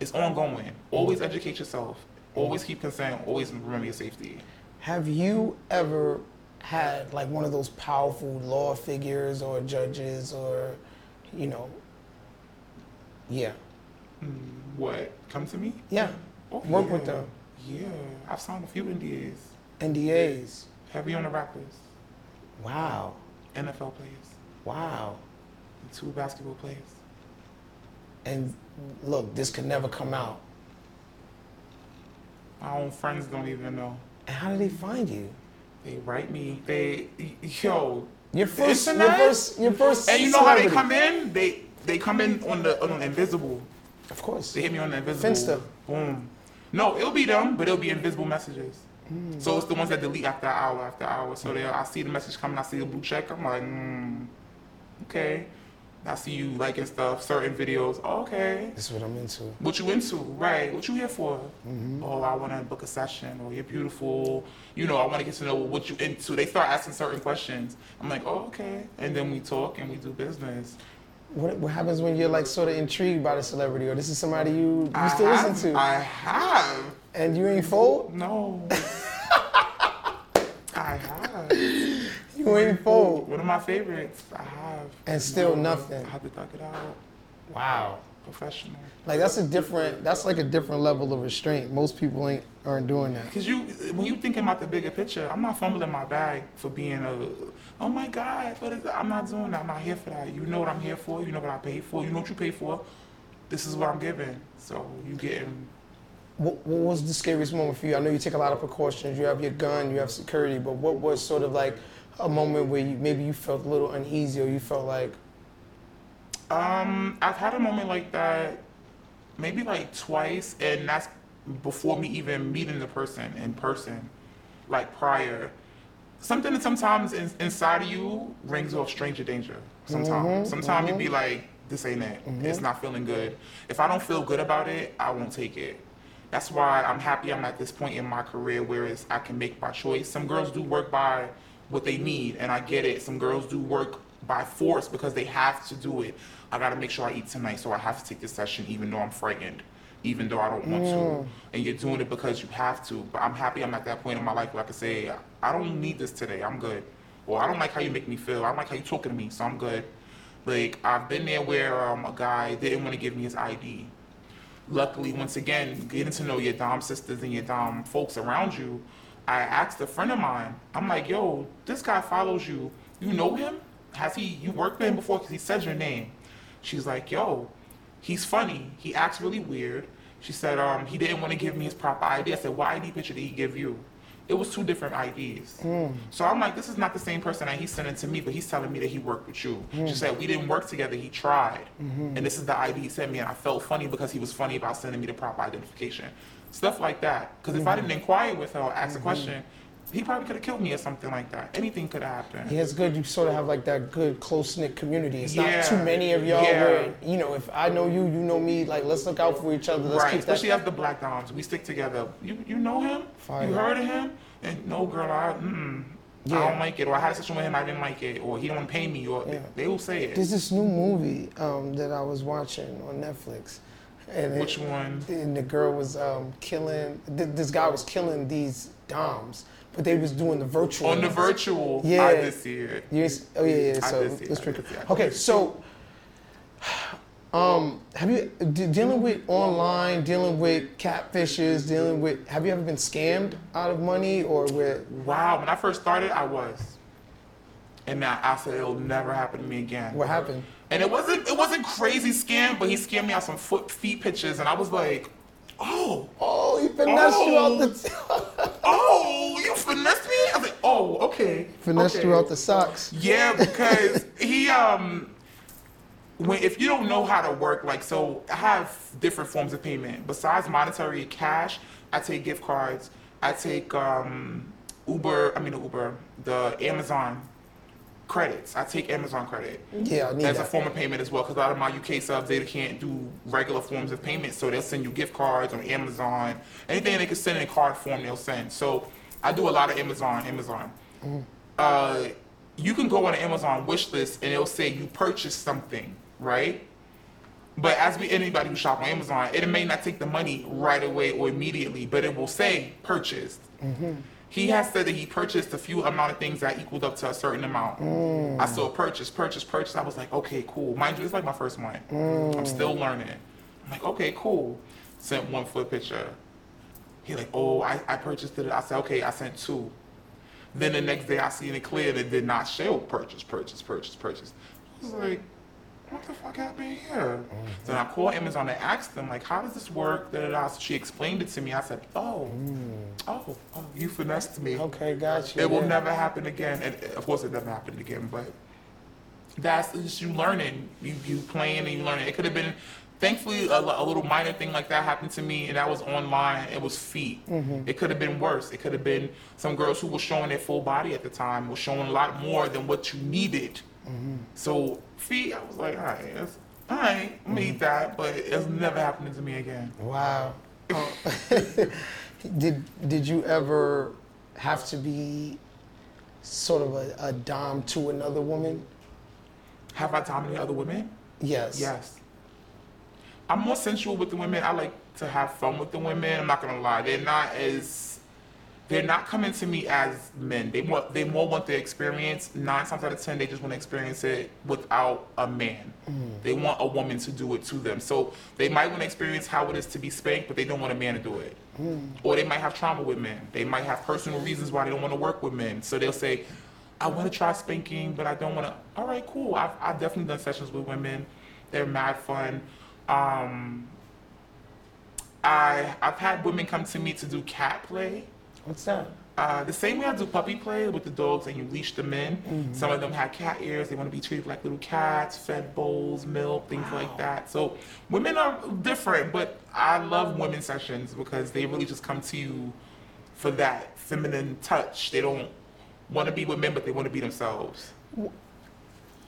It's ongoing. Always educate yourself, always keep consent, always remember your safety. Have you ever had like one of those powerful law figures or judges or, you know, yeah, mm, What? Come to me? yeah, Oh, work with yeah. them, Yeah, I've signed a few NDAs. NDAs. Heavy on the rappers, Wow, NFL players, wow. and two basketball players. And look, this could never come out. My own friends don't even know. And how did they find you? They write me. They yo. Your first, your first, your first. And you know how they come in? They they come in on the on invisible. Of course. They hit me on the invisible. Finsta. Boom. No, it'll be them, but it'll be invisible messages. Hmm. So it's the ones that delete after hour, after hour. So they, I see the message coming, I see the blue check. I'm like, mm, okay. I see you liking stuff, certain videos. Okay. This is what I'm into. What you into? Right. What you here for? Mm-hmm. Oh, I want to book a session. Or you're beautiful. You know, I want to get to know what you into. They start asking certain questions. I'm like, oh, okay. And then we talk and we do business. What, what happens when you're like sort of intrigued by the celebrity or this is somebody you I used to have, listen to I have. And you ain't fold? No. [laughs] I have. You ain't fold. One of my favorites. I have. And still nothing. I had to thug it out. Wow. Professional. Like that's a different that's like a different level of restraint. Most people ain't aren't doing that. Cause you, when you thinking about the bigger picture, I'm not fumbling my bag for being a, oh my God, what is that? I'm not doing that. I'm not here for that. You know what I'm here for. You know what I paid for. You know what you paid for. This is what I'm giving. So you getting, What, what was the scariest moment for you? I know you take a lot of precautions. You have your gun, you have security, but what was sort of like a moment where you maybe you felt a little uneasy or you felt like um, I've had a moment like that, maybe like twice, and that's before me even meeting the person in person, like prior. Something that sometimes in, inside of you rings off stranger danger. Sometimes, mm-hmm, sometimes you be mm-hmm. like, this ain't it. It's mm-hmm. not feeling good. If I don't feel good about it, I won't take it. That's why I'm happy I'm at this point in my career where it's, I can make my choice. Some girls do work by what they need, and I get it. Some girls do work by force because they have to do it. I gotta make sure I eat tonight, so I have to take this session even though I'm frightened, even though I don't want to. And you're doing it because you have to. But I'm happy I'm at that point in my life where I can say, I don't need this today, I'm good. Or I don't like how you make me feel, I don't like how you're talking to me, so I'm good. Like, I've been there where um, a guy didn't want to give me his ID. Luckily, once again, getting to know your Dom sisters and your Dom folks around you, I asked a friend of mine, I'm like, yo, this guy follows you. You know him? Has he, you worked with him before? Because he said your name. She's like, yo, he's funny. He acts really weird. She said, um, he didn't want to give me his proper ID. I said, what ID picture did he give you? It was two different IDs. Mm. So I'm like, this is not the same person that he's sending to me, but he's telling me that he worked with you. She mm. said we didn't work together. He tried, mm-hmm. and this is the ID he sent me, and I felt funny because he was funny about sending me the proper identification, stuff like that. Because if I mm-hmm. didn't inquire with her or ask a mm-hmm. question, he probably could have killed me or something like that. Anything could have happened. Yeah, it's good you sort of have like that good close knit community. It's Yeah. not too many of y'all Yeah. where, you know, if I know you, you know me, like let's look out for each other. Let's right, keep especially that. as the black doms, we stick together. You you know him? Fire. You heard of him? And no, girl, I mm, I don't like it. Or I had a situation with him, I didn't like it. Or he don't pay me. Or Yeah. they will say it. There's this new movie um, that I was watching on Netflix. And it- Which one? And the girl was um, killing, th- this guy was killing these Doms, but they was doing the virtual. On the virtual, Yeah. I did see it. You s- oh yeah, yeah. So see it's it, I pretty did see it. cool. Okay, so um, have you de- dealing with online, dealing with catfishes, dealing with? Have you ever been scammed out of money or with? Wow, when I first started, I was. And now I said it'll never happen to me again. What happened? And it wasn't it wasn't crazy scam, but he scammed me out some foot feet pictures, and I was like, oh, Oh, he finessed you out Oh. the oh, [laughs] oh, okay. finessed okay. you out the socks. Yeah, because he um when if you don't know how to work like so I have different forms of payment. Besides monetary cash, I take gift cards, I take um Uber, I mean Uber, the Amazon credits. I take Amazon credit. Yeah, I need That's a form of payment as well because a lot of my UK subs they can't do regular forms of payment, so they'll send you gift cards on Amazon. Anything they can send in card form, they'll send. So I do a lot of Amazon. Amazon. Uh, you can go on the Amazon wish list and it'll say you purchased something, right? But as we anybody who shop on Amazon, it may not take the money right away or immediately, but it will say purchased. He has said that he purchased a few amount of things that equaled up to a certain amount. I saw purchase, purchase, purchase. I was like, okay, cool. Mind you, it's like my first month. I'm still learning. I'm like, okay, cool. Sent one foot picture. He like, oh, I, I purchased it. I said, okay, I sent two. Then the next day I seen it clear that did not show purchase, purchase, purchase, purchase. I was hmm. like, what the fuck happened here? So then I called Amazon and asked them, like, how does this work? Da, da, da. So she explained it to me. I said, oh, oh, mm. oh, you finessed me. Okay, gotcha. you. It will yeah. never happen again. And uh, of course, it never happened again, but that's just you learning. You, you playing and you learning. It could have been, thankfully, a, a little minor thing like that happened to me, and that was online. It was feet. Mm-hmm. It could have been worse. It could have been some girls who were showing their full body at the time were showing a lot more than what you needed. Mm-hmm. So feet, I was like, all right, that's, all right, I'm gonna eat mm-hmm. that, but it's never happening to me again. Wow. [laughs] [laughs] Did did you ever have to be sort of a, a dom to another woman? Have I dominated other women? Yes. Yes. I'm more sensual with the women. I like to have fun with the women. I'm not gonna lie. They're not as they're not coming to me as men. They want they more want the experience. Nine times out of ten, they just want to experience it without a man. Mm. They want a woman to do it to them. So they might want to experience how it is to be spanked, but they don't want a man to do it. Mm. Or they might have trauma with men. They might have personal reasons why they don't want to work with men. So they'll say, I want to try spanking, but I don't want to. All right, cool. I've, I've definitely done sessions with women. They're mad fun. Um, I I've had women come to me to do cat play. What's that? Uh, the same way I do puppy play with the dogs and you leash them in. Some of them have cat ears. They want to be treated like little cats, fed bowls, milk, things like that. So women are different, but I love women sessions because they really just come to you for that feminine touch. They don't want to be with men, but they want to be themselves.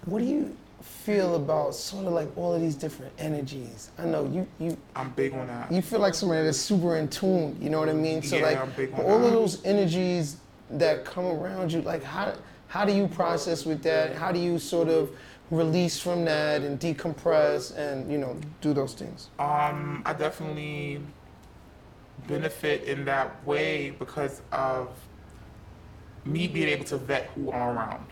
What do you feel about sort of like all of these different energies? I know you you I'm big on that. you feel like somebody that's super in tune. You know what I mean? So Yeah, like I'm big on all that. of those energies that come around you, like how how do you process with that? How do you sort of release from that and decompress and you know do those things? Um, I definitely benefit in that way because of me being able to vet who I'm around.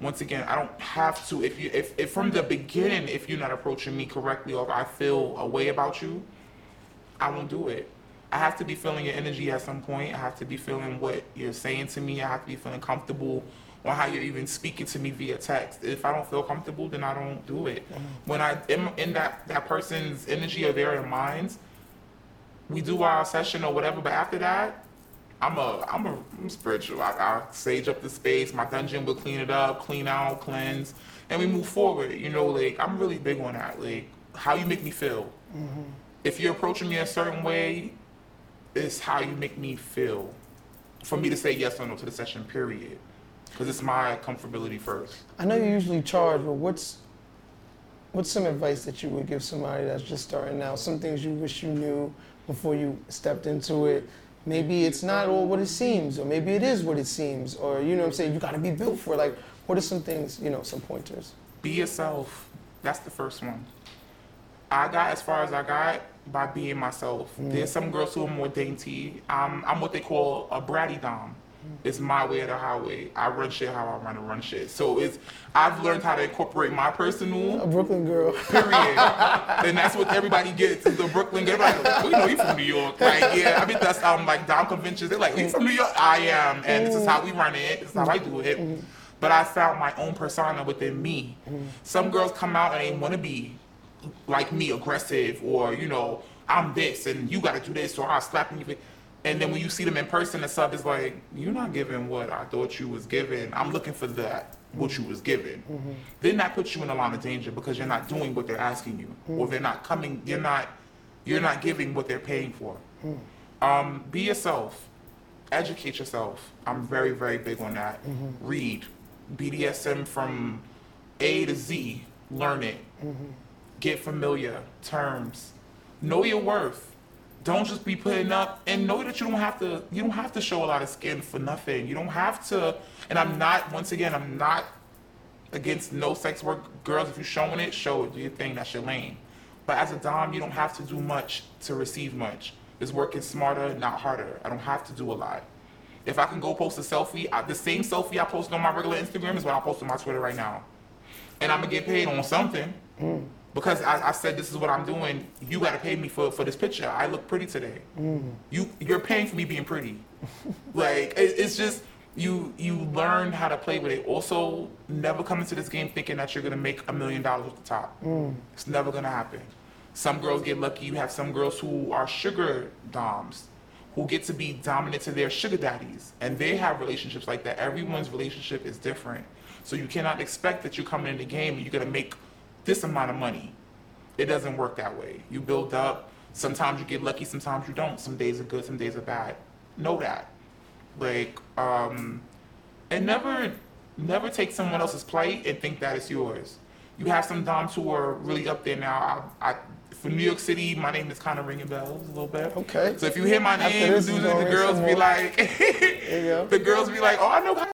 Once again, I don't have to. If you, if, if from the beginning, if you're not approaching me correctly, or if I feel a way about you, I won't do it. I have to be feeling your energy at some point. I have to be feeling what you're saying to me. I have to be feeling comfortable on how you're even speaking to me via text. If I don't feel comfortable, then I don't do it. When I am in that, that person's energy or their minds, we do our session or whatever, but after that, I'm a I'm a I'm spiritual. I, I sage up the space. My dungeon will clean it up, clean out, cleanse, and we move forward. You know, like I'm really big on that. Like how you make me feel. Mm-hmm. If you're approaching me a certain way, it's how you make me feel. For me to say yes or no to the session, period. Because it's my comfortability first. I know you usually charge, but what's what's some advice that you would give somebody that's just starting out? Some things you wish you knew before you stepped into it. Maybe it's not all what it um, seems, or maybe it is what it seems, or you know what I'm saying. You got to be built for it. Like, what are some things? You know, some pointers. Be yourself. That's the first one. I got as far as I got by being myself. Mm-hmm. There's some girls who are more dainty. I'm, I'm what they call a bratty dom. It's my way or the highway. I run shit how I want to run shit. So it's I've learned how to incorporate my personal A Brooklyn girl. period. [laughs] and that's what everybody gets is the Brooklyn. girl. like, we know you from New York. Like, yeah, I mean that's um like down conventions. They're like, you from New York? I am, and this is how we run it. This is how I do it. But I found my own persona within me. Some girls come out and they want to be like me, aggressive, or you know, I'm this and you got to do this, or I'll slap you. And then when you see them in person, the sub is like, you're not giving what I thought you was giving. I'm looking for that, what you was giving. Mm-hmm. Then that puts you in a line of danger because you're not doing what they're asking you, or they're not coming. You're not, you're not giving what they're paying for. Mm. Um, be yourself. Educate yourself. I'm very, very big on that. Mm-hmm. Read BDSM from A to Z. Learn it. Mm-hmm. Get familiar. Terms. Know your worth. Don't just be putting up and know that you don't have to. You don't have to show a lot of skin for nothing. You don't have to. And I'm not. Once again, I'm not against no sex work. Girls, if you're showing it, show it. Do your thing. That's your lane. But as a dom, you don't have to do much to receive much. It's working smarter, not harder. I don't have to do a lot. If I can go post a selfie, I, the same selfie I posted on my regular Instagram is what I post on my Twitter right now. And I'm gonna get paid on something. Mm. Because I, I said this is what I'm doing. You gotta pay me for, for this picture. I look pretty today. Mm. You you're paying for me being pretty. like it, it's just you you learn how to play with it. Also, never come into this game thinking that you're gonna make a million dollars at the top. Mm. It's never gonna happen. Some girls get lucky. You have some girls who are sugar doms, who get to be dominant to their sugar daddies, and they have relationships like that. Everyone's relationship is different, so you cannot expect that you're coming in the game and you're gonna make this amount of money. It doesn't work that way. You build up. Sometimes you get lucky. Sometimes you don't. Some days are good. Some days are bad. Know that. Like, um, and never, never take someone else's plight and think that it's yours. You have some doms who are really up there now. I, I from New York City, my name is kind of ringing bells a little bit. Okay. So if you hear my name, usually the girls be like, [laughs] the girls be like, oh, I know.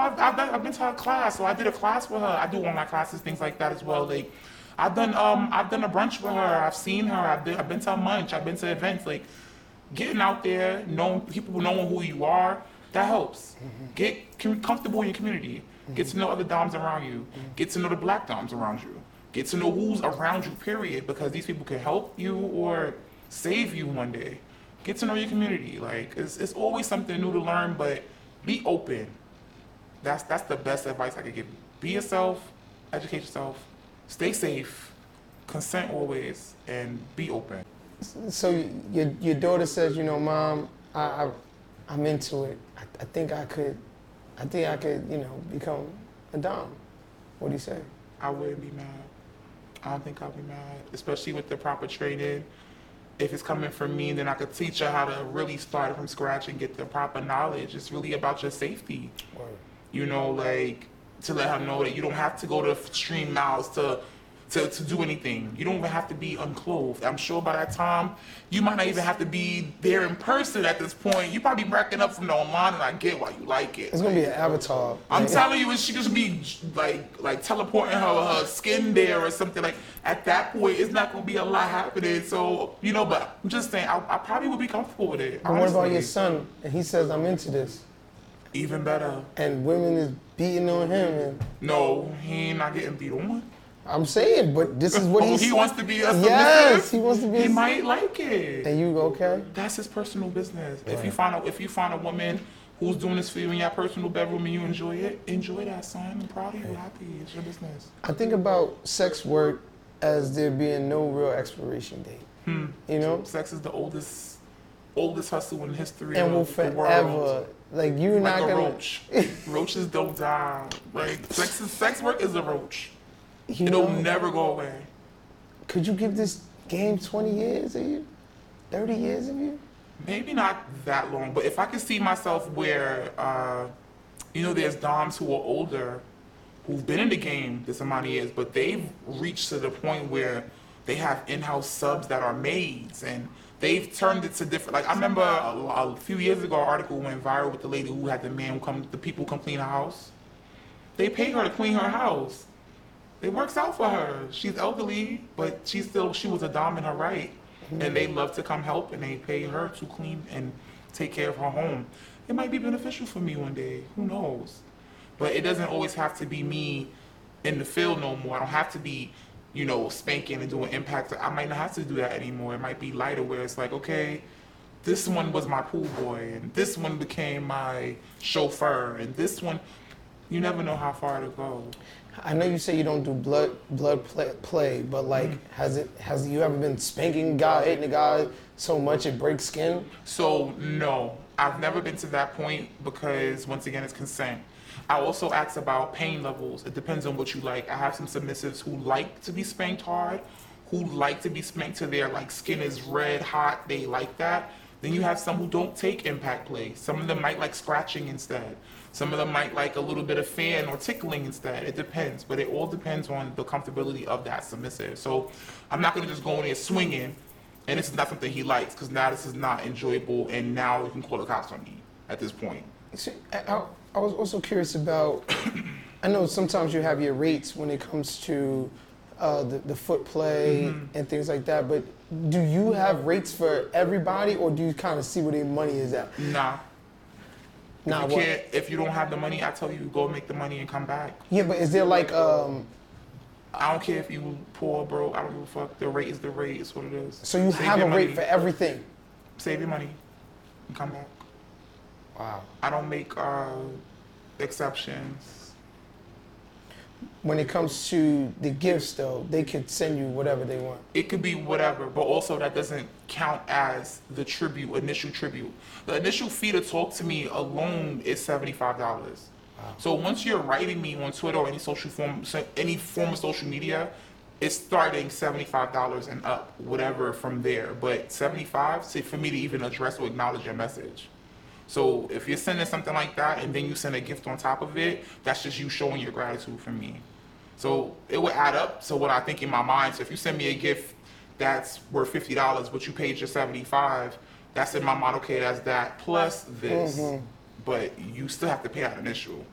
I've, I've, done, I've been to her class, so I did a class with her. I do online classes, things like that as well. Like, I've done um, I've done a brunch with her. I've seen her. I've been, I've been to a munch. I've been to events. Like, getting out there, knowing people knowing who you are, that helps. Mm-hmm. Get com- comfortable in your community. Mm-hmm. Get to know other doms around you. Mm-hmm. Get to know the black doms around you. Get to know who's around you. Period. Because these people can help you or save you one day. Get to know your community. Like, it's, it's always something new to learn, but be open. That's that's the best advice I could give you. Be yourself, educate yourself, stay safe, consent always, and be open. So your your daughter says, you know, mom, I, I I'm into it. I, I think I could, I think I could, you know, become a dom. What do you say? I wouldn't be mad. I don't think I'll be mad, especially with the proper training. If it's coming from me, then I could teach her how to really start from scratch and get the proper knowledge. It's really about your safety. Word. You know, like to let her know that you don't have to go to extreme miles to to, to do anything. You don't even have to be unclothed. I'm sure by that time, you might not even have to be there in person at this point. You probably racking up from the online, and I get why you like it. It's gonna be an avatar. I'm Like, telling you, she just be like like teleporting her her skin there or something like. At that point, it's not gonna be a lot happening. So you know, but I'm just saying, I, I probably would be comfortable with it. And what about your son? And he says, I'm into this. Even better. And women is beating on him. And No, he ain't not getting beat on. I'm saying, but this is what Oh, he wants to be a submissive. Yes, he wants to be. He might like it. And you okay? That's his personal business. If you find a if you find a woman who's doing this for you in your personal bedroom and you enjoy it, enjoy that, son. I'm proud of you. Happy. It's your business. I think about sex work as there being no real expiration date. Hmm. You know? Sex is the oldest oldest hustle in history and will of the world. forever. Like you're Like not a gonna. roach. [laughs] Roaches don't die. Like sex, is, sex work is a roach. You It'll know, never go away. could you give this game 20 years of you? 30 years of you? Maybe not that long, but if I could see myself where, uh, you know, there's doms who are older, who've been in the game this amount of years, but they've reached to the point where they have in-house subs that are maids, and they've turned it to different. Like I remember a, a few years ago, an article went viral with the lady who had the man who come, the people come clean her house. They pay her to clean her house. It works out for her. She's elderly, but she still she was a dom in her right, and they love to come help, and they pay her to clean and take care of her home. It might be beneficial for me one day. Who knows? But it doesn't always have to be me in the field no more. I don't have to be, you know, spanking and doing impact. I might not have to do that anymore. It might be lighter where it's like, okay, this one was my pool boy, and this one became my chauffeur, and this one, you never know how far it'll go. I know you say you don't do blood blood play, play but like Mm-hmm. has it has you ever been spanking guy, hitting a guy so much it breaks skin? So no, I've never been to that point because once again, it's consent. I also ask about pain levels. It depends on what you like. I have some submissives who like to be spanked hard, who like to be spanked to their like skin is red hot. They like that. Then you have some who don't take impact play. Some of them might like scratching instead. Some of them might like a little bit of fan or tickling instead. It depends, but it all depends on the comfortability of that submissive. So I'm not gonna just go in there swinging and is not something he likes because now this is not enjoyable and now you can call the cops on me at this point See, I, uh, oh, I, was also curious about. I know sometimes you have your rates when it comes to uh, the, the foot play Mm-hmm. and things like that, but do you have rates for everybody, or do you kind of see where their money is at? nah Nah, if you what? if you don't have the money i tell you go make the money and come back Yeah, but is there like um, i don't care if you poor bro i don't give a fuck the rate is the rate it's what it is so you Save have a your rate for everything? save your money and come back Wow. i don't make uh exceptions When it comes to the gifts, though, they could send you whatever they want. it could be whatever, but also that doesn't count as the tribute, initial tribute. The initial fee to talk to me alone is seventy-five dollars. So once you're writing me on Twitter or any social form, any form of social media, it's starting seventy-five dollars and up, whatever from there. But seventy-five, say for me to even address or acknowledge your message. So if you're sending something like that and then you send a gift on top of it, that's just you showing your gratitude for me. So it would add up to what I think in my mind. So if you send me a gift that's worth fifty dollars, but you paid your seventy-five, that's in my mind. Okay, that's that plus this, mm-hmm. but you still have to pay that initial.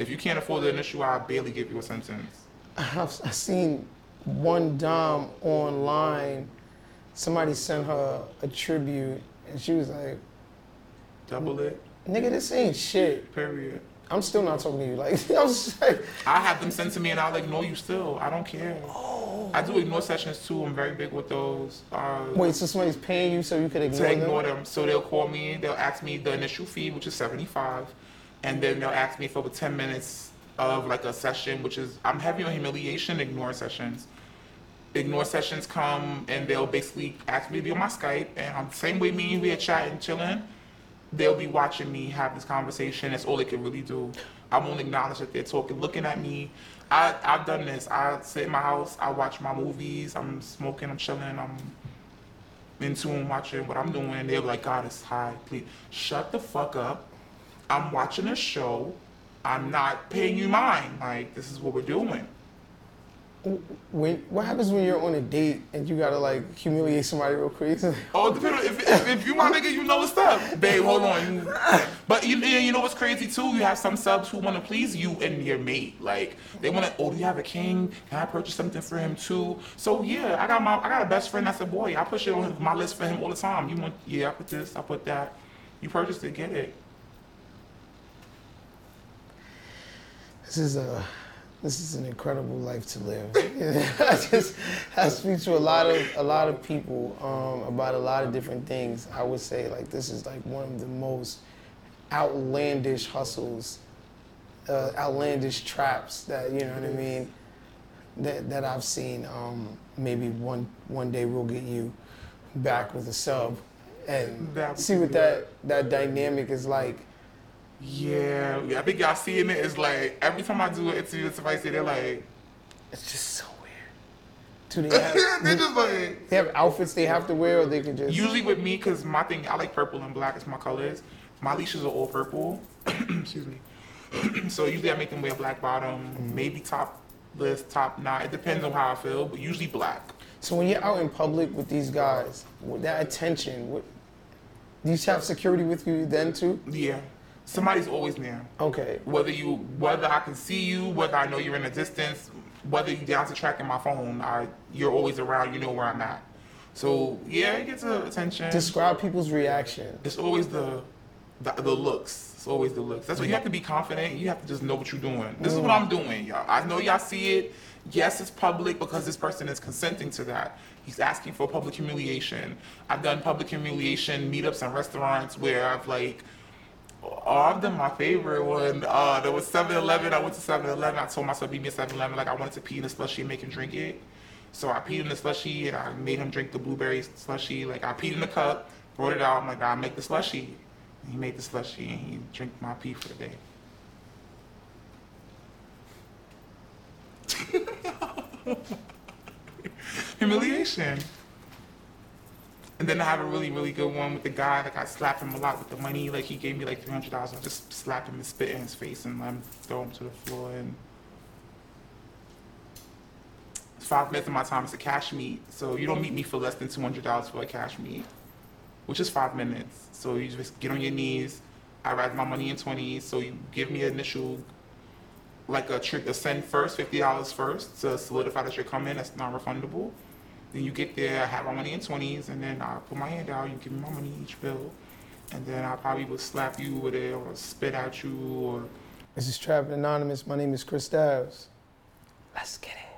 If you can't afford the initial, I barely give you a sentence. I've, I've seen one dom online. Somebody sent her a tribute, and she was like, Double it. "Nigga, this ain't shit." Period. I'm still not talking to you. Like [laughs] I was just like, I have them sent to me and I'll ignore you still. I don't care. Oh. I do ignore sessions too. I'm very big with those. Uh, "Wait, so somebody's paying you so you could ignore to them?" ignore them. So they'll call me, they'll ask me the initial fee, which is 75, and then they'll ask me for about 10 minutes of like a session, which is, I'm heavy on humiliation, ignore sessions. Ignore sessions come and they'll basically ask me to be on my Skype, and I'm the same way me and we are chatting, chilling. They'll be watching me have this conversation. That's all they can really do. I won't acknowledge that they're talking, looking at me. I, I've done this. I sit in my house, I watch my movies, I'm smoking, I'm chilling, I'm in tune watching what I'm doing. They're like, God, it's high. Please shut the fuck up. I'm watching a show. I'm not paying you mine. Like, this is what we're doing. When what happens when you're on a date and you gotta like humiliate somebody real quick? [laughs] Oh, on- if, if, if you my nigga, you know what's up. Babe, hold on. You- But you, you know what's crazy too? You have some subs who want to please you and your mate. Like, they want to, oh, do you have a king? Can I purchase something for him too? So yeah, I got my, I got a best friend that's a boy. I push it on my list for him all the time. You want, yeah, I put this, I put that. You purchased it, get it. This is a this is an incredible life to live. [laughs] I just I speak to a lot of a lot of people um, about a lot of different things. I would say like this is like one of the most outlandish hustles, uh, outlandish traps that you know what I mean. That that I've seen. Um, maybe one one day we'll get you back with a sub. and see what that that dynamic is like. Yeah, I think y'all seeing it is like every time I do an interview with somebody, they're like, It's just so weird. Do they have, [laughs] they're just like. they have outfits they have to wear, or they can just Usually with me, cause my thing, I like purple and black. It's my colors. My leashes are all purple. [clears throat] Excuse me. [clears throat] so usually I make them wear black bottom, mm-hmm. maybe topless, top knot. It depends on how I feel, but usually black. So when you're out in public with these guys, with that attention, what, do you have security with you then too? Yeah, somebody's always near. Okay. Whether you, whether I can see you, whether I know you're in a distance, whether you're down to tracking my phone, I, you're always around. You know where I'm at. So yeah, it gets uh, attention. Describe people's reaction. It's always the, the the looks. It's always the looks. That's why you have to be confident. You have to just know what you're doing. This is what I'm doing, y'all. I know y'all see it. Yes, it's public because this person is consenting to that. He's asking for public humiliation. I've done public humiliation meetups and restaurants where I've like all of them my favorite one. Uh, there was 7-Eleven. I went to 7-Eleven. I told myself, meet me at 7-Eleven. Like I wanted to pee in the slushy and make him drink it. So I peed in the slushy and I made him drink the blueberry slushy. Like I peed in the cup, brought it out. I'm like, I'll make the slushy. And he made the slushy and he drank my pee for the day. [laughs] Humiliation. And then I have a really, really good one with the guy. Like I slapped him a lot with the money. Like he gave me like three hundred dollars. I just slapped him and spit in his face and let him throw him to the floor. And five minutes of my time is a cash meet. So you don't meet me for less than two hundred dollars for a cash meet, which is five minutes. So you just get on your knees. I write my money in twenties. So you give me an initial, like a trick, a send first, fifty dollars first to solidify that you're coming. That's non-refundable. Then you get there, I have my money in twenties, and then I put my hand out. You give me my money each bill, and then I probably would slap you with it or spit at you or This is Trapping Anonymous. My name is Chris Styles. Let's get it.